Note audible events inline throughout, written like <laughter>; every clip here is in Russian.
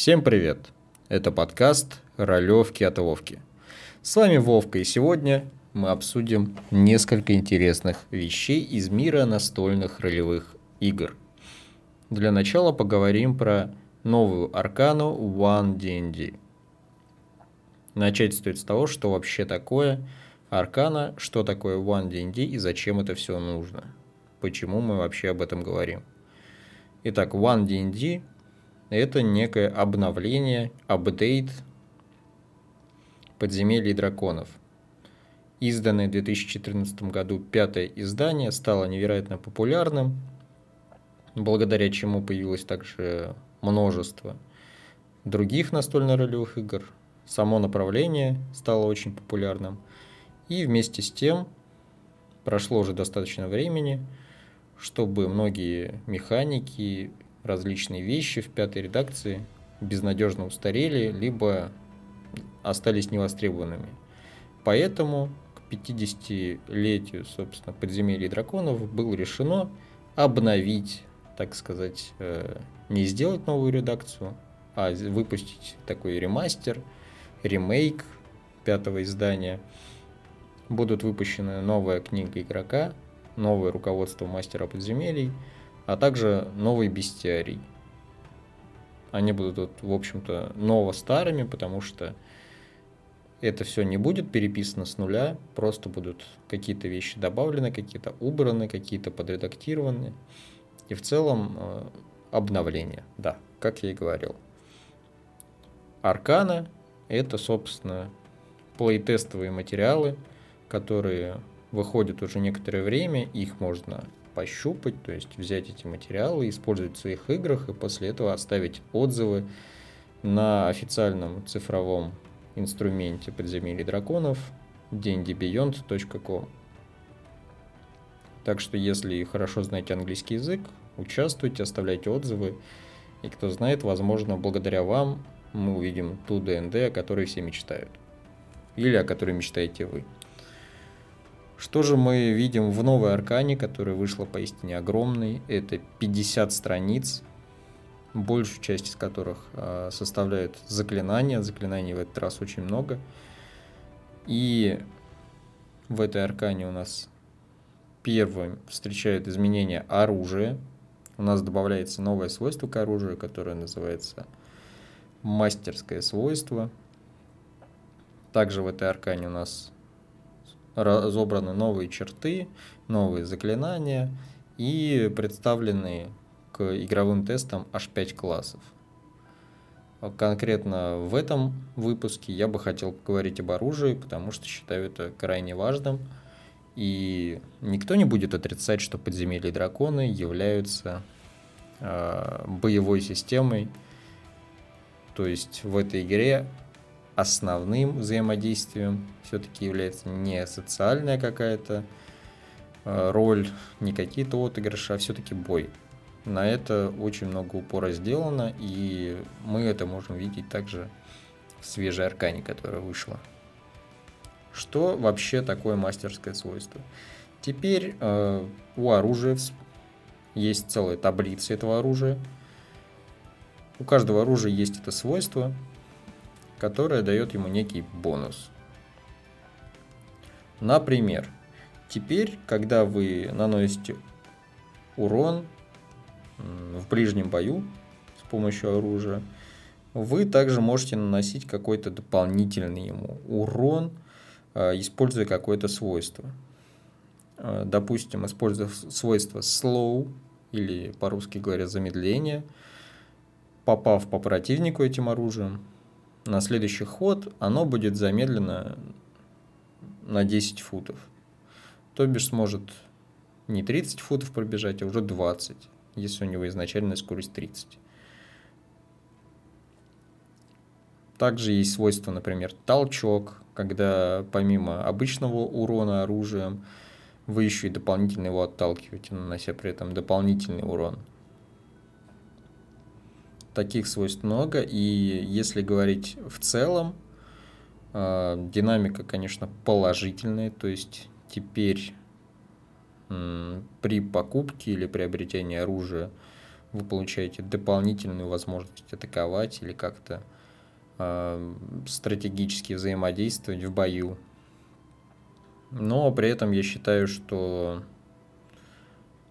Всем привет! Это подкаст «Ролевки от Вовки». С вами Вовка, и сегодня мы обсудим несколько интересных вещей из мира настольных ролевых игр. Для начала поговорим про новую аркану One D&D. Начать стоит с того, что вообще такое аркана, что такое One D&D и зачем это все нужно. Почему мы вообще об этом говорим. Итак, One D&D это некое обновление, апдейт подземелий драконов. Изданное в 2014 году пятое издание стало невероятно популярным, благодаря чему появилось также множество других настольно-ролевых игр. Само направление стало очень популярным. И вместе с тем прошло уже достаточно времени, чтобы многие механики различные вещи в пятой редакции безнадежно устарели, либо остались невостребованными. Поэтому к 50-летию, собственно, подземелья драконов было решено обновить, так сказать, э, не сделать новую редакцию, а выпустить такой ремастер, ремейк пятого издания. Будут выпущены новая книга игрока, новое руководство мастера подземелий – а также новый бестиарий. Они будут, в общем-то, ново-старыми, потому что это все не будет переписано с нуля, просто будут какие-то вещи добавлены, какие-то убраны, какие-то подредактированы. И в целом э, обновление, да, как я и говорил. Аркана — это, собственно, плейтестовые материалы, которые выходят уже некоторое время, их можно пощупать, то есть взять эти материалы, использовать в своих играх и после этого оставить отзывы на официальном цифровом инструменте подземелья драконов dndbeyond.com. Так что, если хорошо знаете английский язык, участвуйте, оставляйте отзывы. И кто знает, возможно, благодаря вам мы увидим ту ДНД, о которой все мечтают. Или о которой мечтаете вы. Что же мы видим в новой Аркане, которая вышла поистине огромной? Это 50 страниц, большую часть из которых э, составляют заклинания. Заклинаний в этот раз очень много. И в этой Аркане у нас первым встречают изменения оружия. У нас добавляется новое свойство к оружию, которое называется мастерское свойство. Также в этой аркане у нас разобраны новые черты, новые заклинания и представлены к игровым тестам аж 5 классов. Конкретно в этом выпуске я бы хотел поговорить об оружии, потому что считаю это крайне важным. И никто не будет отрицать, что подземелья драконы являются э, боевой системой. То есть в этой игре основным взаимодействием все-таки является не социальная какая-то э, роль, не какие-то отыгрыши, а все-таки бой. На это очень много упора сделано, и мы это можем видеть также в свежей аркане, которая вышла. Что вообще такое мастерское свойство? Теперь э, у оружия есть целая таблица этого оружия. У каждого оружия есть это свойство, которая дает ему некий бонус. Например, теперь, когда вы наносите урон в ближнем бою с помощью оружия, вы также можете наносить какой-то дополнительный ему урон, а, используя какое-то свойство. А, допустим, используя свойство slow, или по-русски говоря замедление, попав по противнику этим оружием, на следующий ход оно будет замедлено на 10 футов. То бишь сможет не 30 футов пробежать, а уже 20, если у него изначальная скорость 30. Также есть свойство, например, толчок, когда помимо обычного урона оружием, вы еще и дополнительно его отталкиваете, нанося при этом дополнительный урон таких свойств много, и если говорить в целом, э, динамика, конечно, положительная, то есть теперь при покупке или приобретении оружия вы получаете дополнительную возможность атаковать или как-то э, стратегически взаимодействовать в бою. Но при этом я считаю, что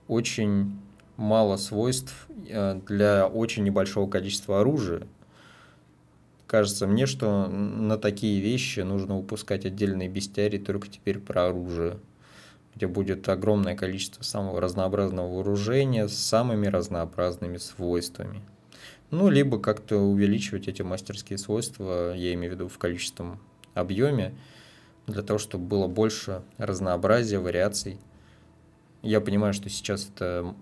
очень мало свойств э, для очень небольшого количества оружия. Кажется мне, что на такие вещи нужно выпускать отдельные бестиарии только теперь про оружие, где будет огромное количество самого разнообразного вооружения с самыми разнообразными свойствами. Ну, либо как-то увеличивать эти мастерские свойства, я имею в виду в количественном объеме, для того, чтобы было больше разнообразия, вариаций. Я понимаю, что сейчас это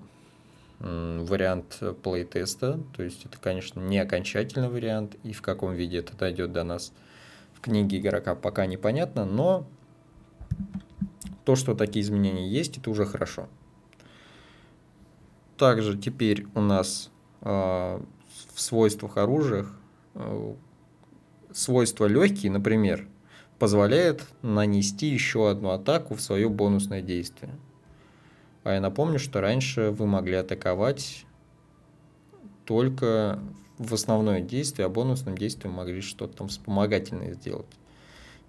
вариант плейтеста, то есть это, конечно, не окончательный вариант, и в каком виде это дойдет до нас в книге игрока пока непонятно, но то, что такие изменения есть, это уже хорошо. Также теперь у нас э, в свойствах оружия э, свойства легкие, например, позволяет нанести еще одну атаку в свое бонусное действие. А я напомню, что раньше вы могли атаковать только в основное действие, а бонусным действием могли что-то там вспомогательное сделать.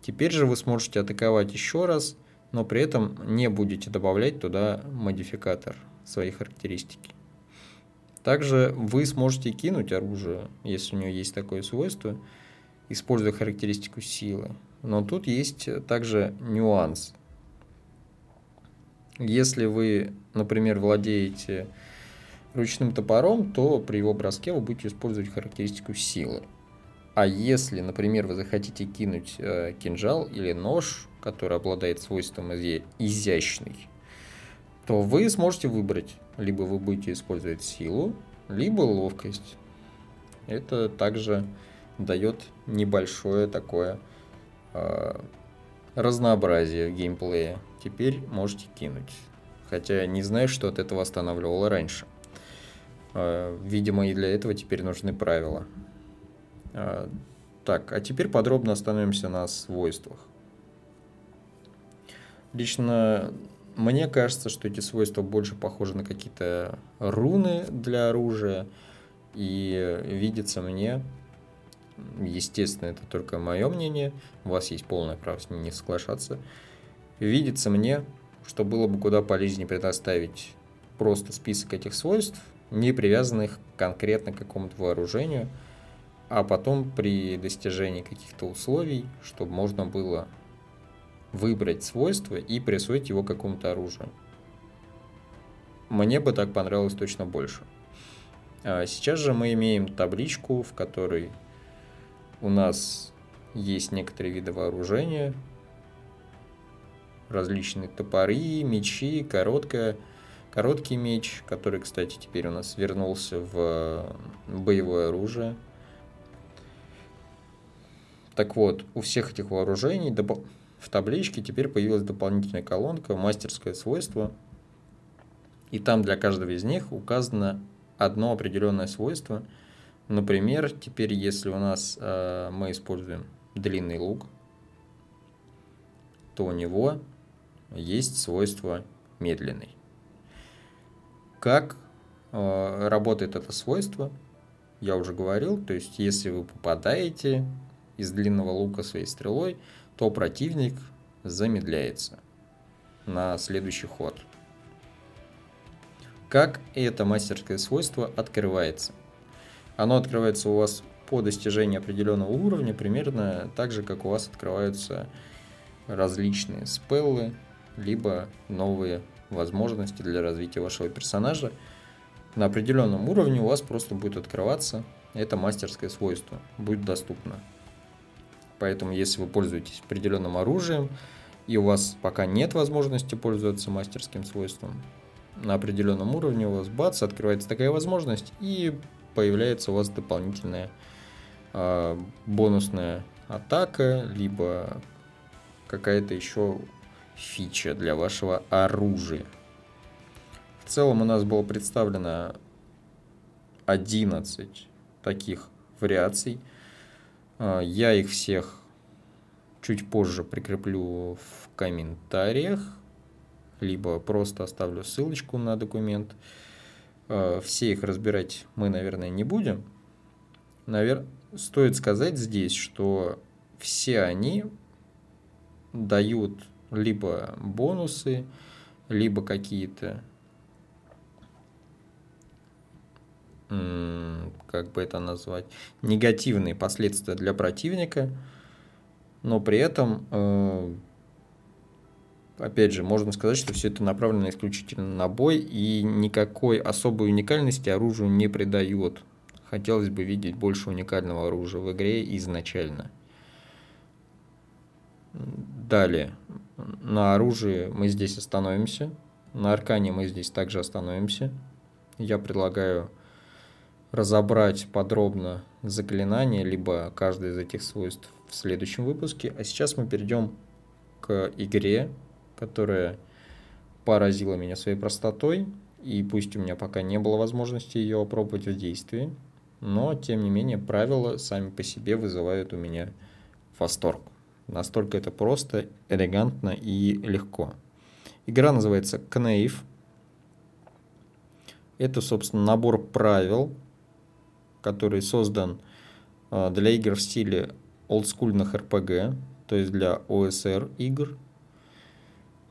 Теперь же вы сможете атаковать еще раз, но при этом не будете добавлять туда модификатор своей характеристики. Также вы сможете кинуть оружие, если у него есть такое свойство, используя характеристику силы. Но тут есть также нюанс. Если вы, например, владеете ручным топором, то при его броске вы будете использовать характеристику силы. А если, например, вы захотите кинуть э, кинжал или нож, который обладает свойством изящный, то вы сможете выбрать, либо вы будете использовать силу, либо ловкость. Это также дает небольшое такое э, разнообразие в геймплее теперь можете кинуть. Хотя не знаю, что от этого останавливало раньше. А, видимо, и для этого теперь нужны правила. А, так, а теперь подробно остановимся на свойствах. Лично мне кажется, что эти свойства больше похожи на какие-то руны для оружия. И видится мне, естественно, это только мое мнение, у вас есть полное право с ним не соглашаться, Видится мне, что было бы куда полезнее предоставить просто список этих свойств, не привязанных конкретно к какому-то вооружению, а потом при достижении каких-то условий, чтобы можно было выбрать свойство и присвоить его какому-то оружию. Мне бы так понравилось точно больше. А сейчас же мы имеем табличку, в которой у нас есть некоторые виды вооружения, различные топоры, мечи, короткая, короткий меч, который, кстати, теперь у нас вернулся в боевое оружие. Так вот, у всех этих вооружений в табличке теперь появилась дополнительная колонка «Мастерское свойство», и там для каждого из них указано одно определенное свойство. Например, теперь если у нас э, мы используем длинный лук, то у него есть свойство медленный. Как э, работает это свойство, я уже говорил, то есть если вы попадаете из длинного лука своей стрелой, то противник замедляется на следующий ход. Как это мастерское свойство открывается? Оно открывается у вас по достижении определенного уровня, примерно так же, как у вас открываются различные спеллы, либо новые возможности для развития вашего персонажа. На определенном уровне у вас просто будет открываться это мастерское свойство, будет доступно. Поэтому, если вы пользуетесь определенным оружием, и у вас пока нет возможности пользоваться мастерским свойством, на определенном уровне у вас бац, открывается такая возможность, и появляется у вас дополнительная э, бонусная атака, либо какая-то еще фича для вашего оружия. В целом у нас было представлено 11 таких вариаций. А, я их всех чуть позже прикреплю в комментариях, либо просто оставлю ссылочку на документ. Э, все их разбирать мы, наверное, не будем. Навер... Стоит сказать здесь, что все они дают либо бонусы, либо какие-то как бы это назвать, негативные последствия для противника, но при этом, э, опять же, можно сказать, что все это направлено исключительно на бой и никакой особой уникальности оружию не придает. Хотелось бы видеть больше уникального оружия в игре изначально. Далее, на оружии мы здесь остановимся, на аркане мы здесь также остановимся. Я предлагаю разобрать подробно заклинания, либо каждое из этих свойств в следующем выпуске. А сейчас мы перейдем к игре, которая поразила меня своей простотой. И пусть у меня пока не было возможности ее опробовать в действии, но тем не менее правила сами по себе вызывают у меня восторг. Настолько это просто, элегантно и легко. Игра называется Knave. Это, собственно, набор правил, который создан а, для игр в стиле олдскульных RPG, то есть для OSR игр.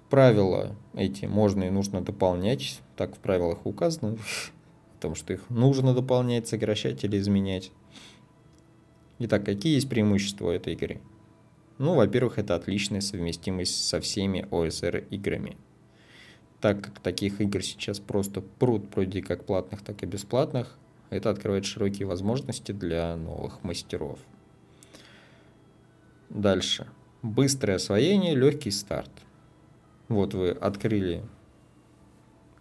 Правила эти можно и нужно дополнять, так в правилах указано, <laughs> о том, что их нужно дополнять, сокращать или изменять. Итак, какие есть преимущества этой игры? Ну, во-первых, это отличная совместимость со всеми OSR играми. Так как таких игр сейчас просто пруд, вроде как платных, так и бесплатных, это открывает широкие возможности для новых мастеров. Дальше. Быстрое освоение, легкий старт. Вот вы открыли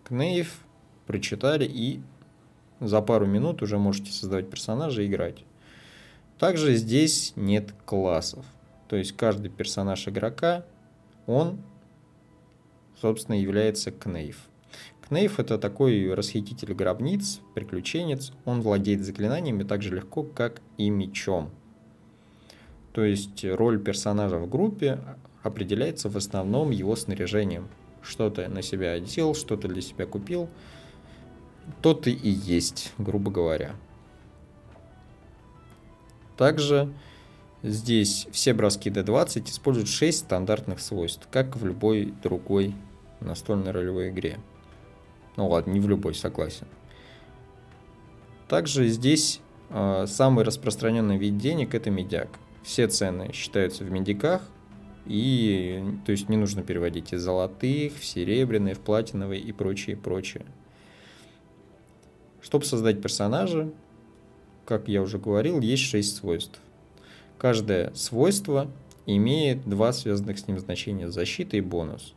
Кнейв, прочитали и за пару минут уже можете создавать персонажа и играть. Также здесь нет классов. То есть каждый персонаж игрока, он, собственно, является Кнейв. Кнейф — это такой расхититель гробниц, приключенец. Он владеет заклинаниями так же легко, как и мечом. То есть роль персонажа в группе определяется в основном его снаряжением. Что-то на себя одел, что-то для себя купил. То ты и есть, грубо говоря. Также здесь все броски D20 используют 6 стандартных свойств, как в любой другой настольной ролевой игре. Ну ладно, не в любой, согласен. Также здесь э, самый распространенный вид денег это медяк. Все цены считаются в медиках, и то есть не нужно переводить из золотых, в серебряные, в платиновые и прочее, прочее. Чтобы создать персонажа, как я уже говорил, есть 6 свойств. Каждое свойство имеет два связанных с ним значения – защита и бонус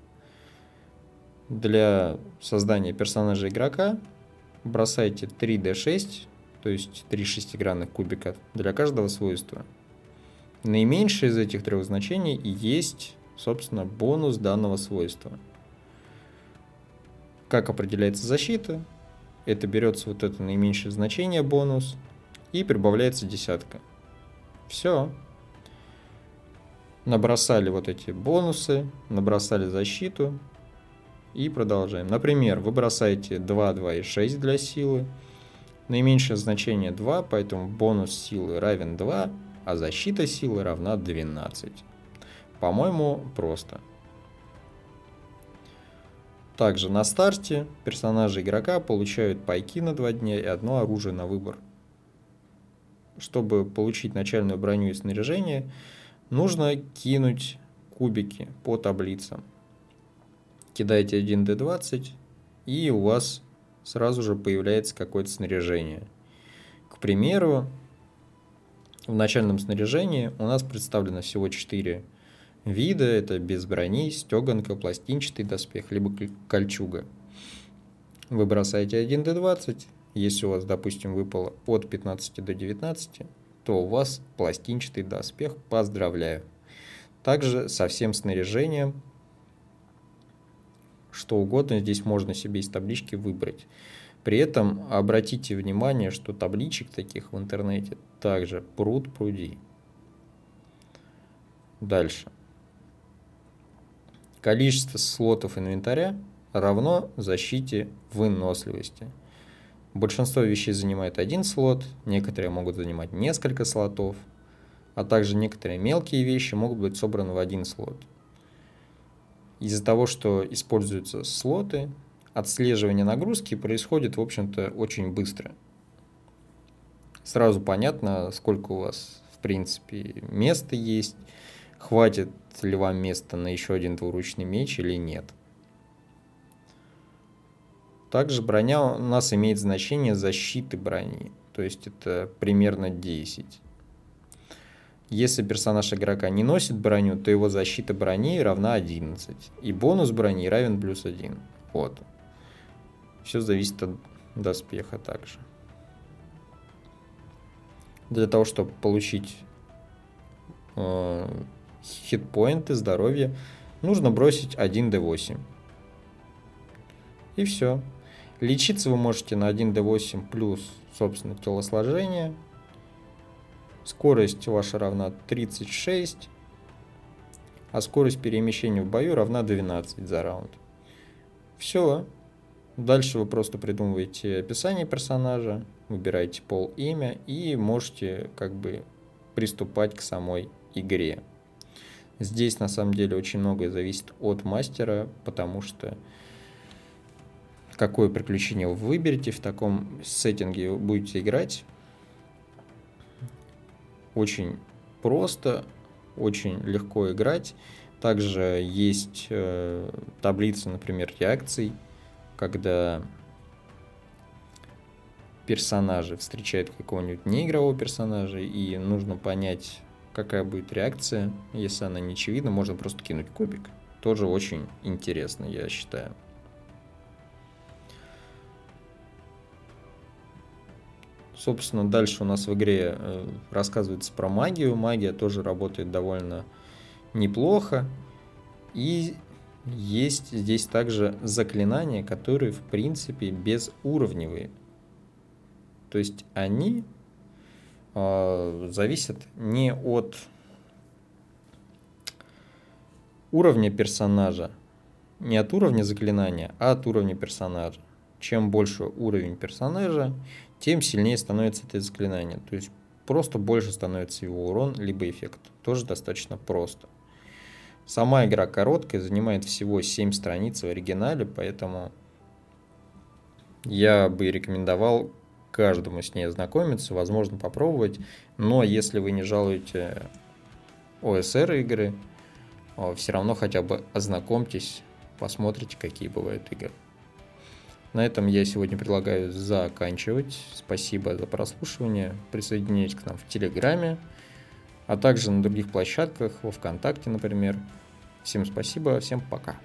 для создания персонажа игрока бросайте 3d6, то есть 3 шестигранных кубика для каждого свойства. Наименьшее из этих трех значений и есть, собственно, бонус данного свойства. Как определяется защита? Это берется вот это наименьшее значение бонус и прибавляется десятка. Все. Набросали вот эти бонусы, набросали защиту, и продолжаем. Например, вы бросаете 2, 2 и 6 для силы. Наименьшее значение 2, поэтому бонус силы равен 2, а защита силы равна 12. По-моему, просто. Также на старте персонажи игрока получают пайки на 2 дня и одно оружие на выбор. Чтобы получить начальную броню и снаряжение, нужно кинуть кубики по таблицам кидаете 1d20, и у вас сразу же появляется какое-то снаряжение. К примеру, в начальном снаряжении у нас представлено всего 4 вида. Это без брони, стеганка, пластинчатый доспех, либо кольчуга. Вы бросаете 1d20. Если у вас, допустим, выпало от 15 до 19, то у вас пластинчатый доспех. Поздравляю. Также со всем снаряжением что угодно здесь можно себе из таблички выбрать. При этом обратите внимание, что табличек таких в интернете также пруд пруди. Дальше. Количество слотов инвентаря равно защите выносливости. Большинство вещей занимает один слот, некоторые могут занимать несколько слотов, а также некоторые мелкие вещи могут быть собраны в один слот. Из-за того, что используются слоты, отслеживание нагрузки происходит, в общем-то, очень быстро. Сразу понятно, сколько у вас, в принципе, места есть, хватит ли вам места на еще один двуручный меч или нет. Также броня у нас имеет значение защиты брони, то есть это примерно 10. Если персонаж игрока не носит броню, то его защита брони равна 11, и бонус брони равен плюс 1. Вот. Все зависит от доспеха также. Для того, чтобы получить э, хитпоинты, здоровье, нужно бросить 1d8. И все. Лечиться вы можете на 1d8 плюс, собственно, телосложение. Скорость ваша равна 36, а скорость перемещения в бою равна 12 за раунд. Все. Дальше вы просто придумываете описание персонажа, выбираете пол, имя и можете как бы приступать к самой игре. Здесь на самом деле очень многое зависит от мастера, потому что какое приключение вы выберете, в таком сеттинге будете играть. Очень просто, очень легко играть. Также есть э, таблица, например, реакций, когда персонажи встречают какого-нибудь неигрового персонажа, и нужно понять, какая будет реакция. Если она не очевидна, можно просто кинуть кубик. Тоже очень интересно, я считаю. Собственно, дальше у нас в игре э, рассказывается про магию. Магия тоже работает довольно неплохо. И есть здесь также заклинания, которые, в принципе, безуровневые. То есть они э, зависят не от уровня персонажа, не от уровня заклинания, а от уровня персонажа. Чем больше уровень персонажа, тем сильнее становится это заклинание. То есть просто больше становится его урон, либо эффект. Тоже достаточно просто. Сама игра короткая, занимает всего 7 страниц в оригинале, поэтому я бы рекомендовал каждому с ней ознакомиться, возможно, попробовать. Но если вы не жалуете ОСР игры, все равно хотя бы ознакомьтесь, посмотрите, какие бывают игры. На этом я сегодня предлагаю заканчивать. Спасибо за прослушивание. Присоединяйтесь к нам в Телеграме, а также на других площадках, во Вконтакте, например. Всем спасибо, всем пока.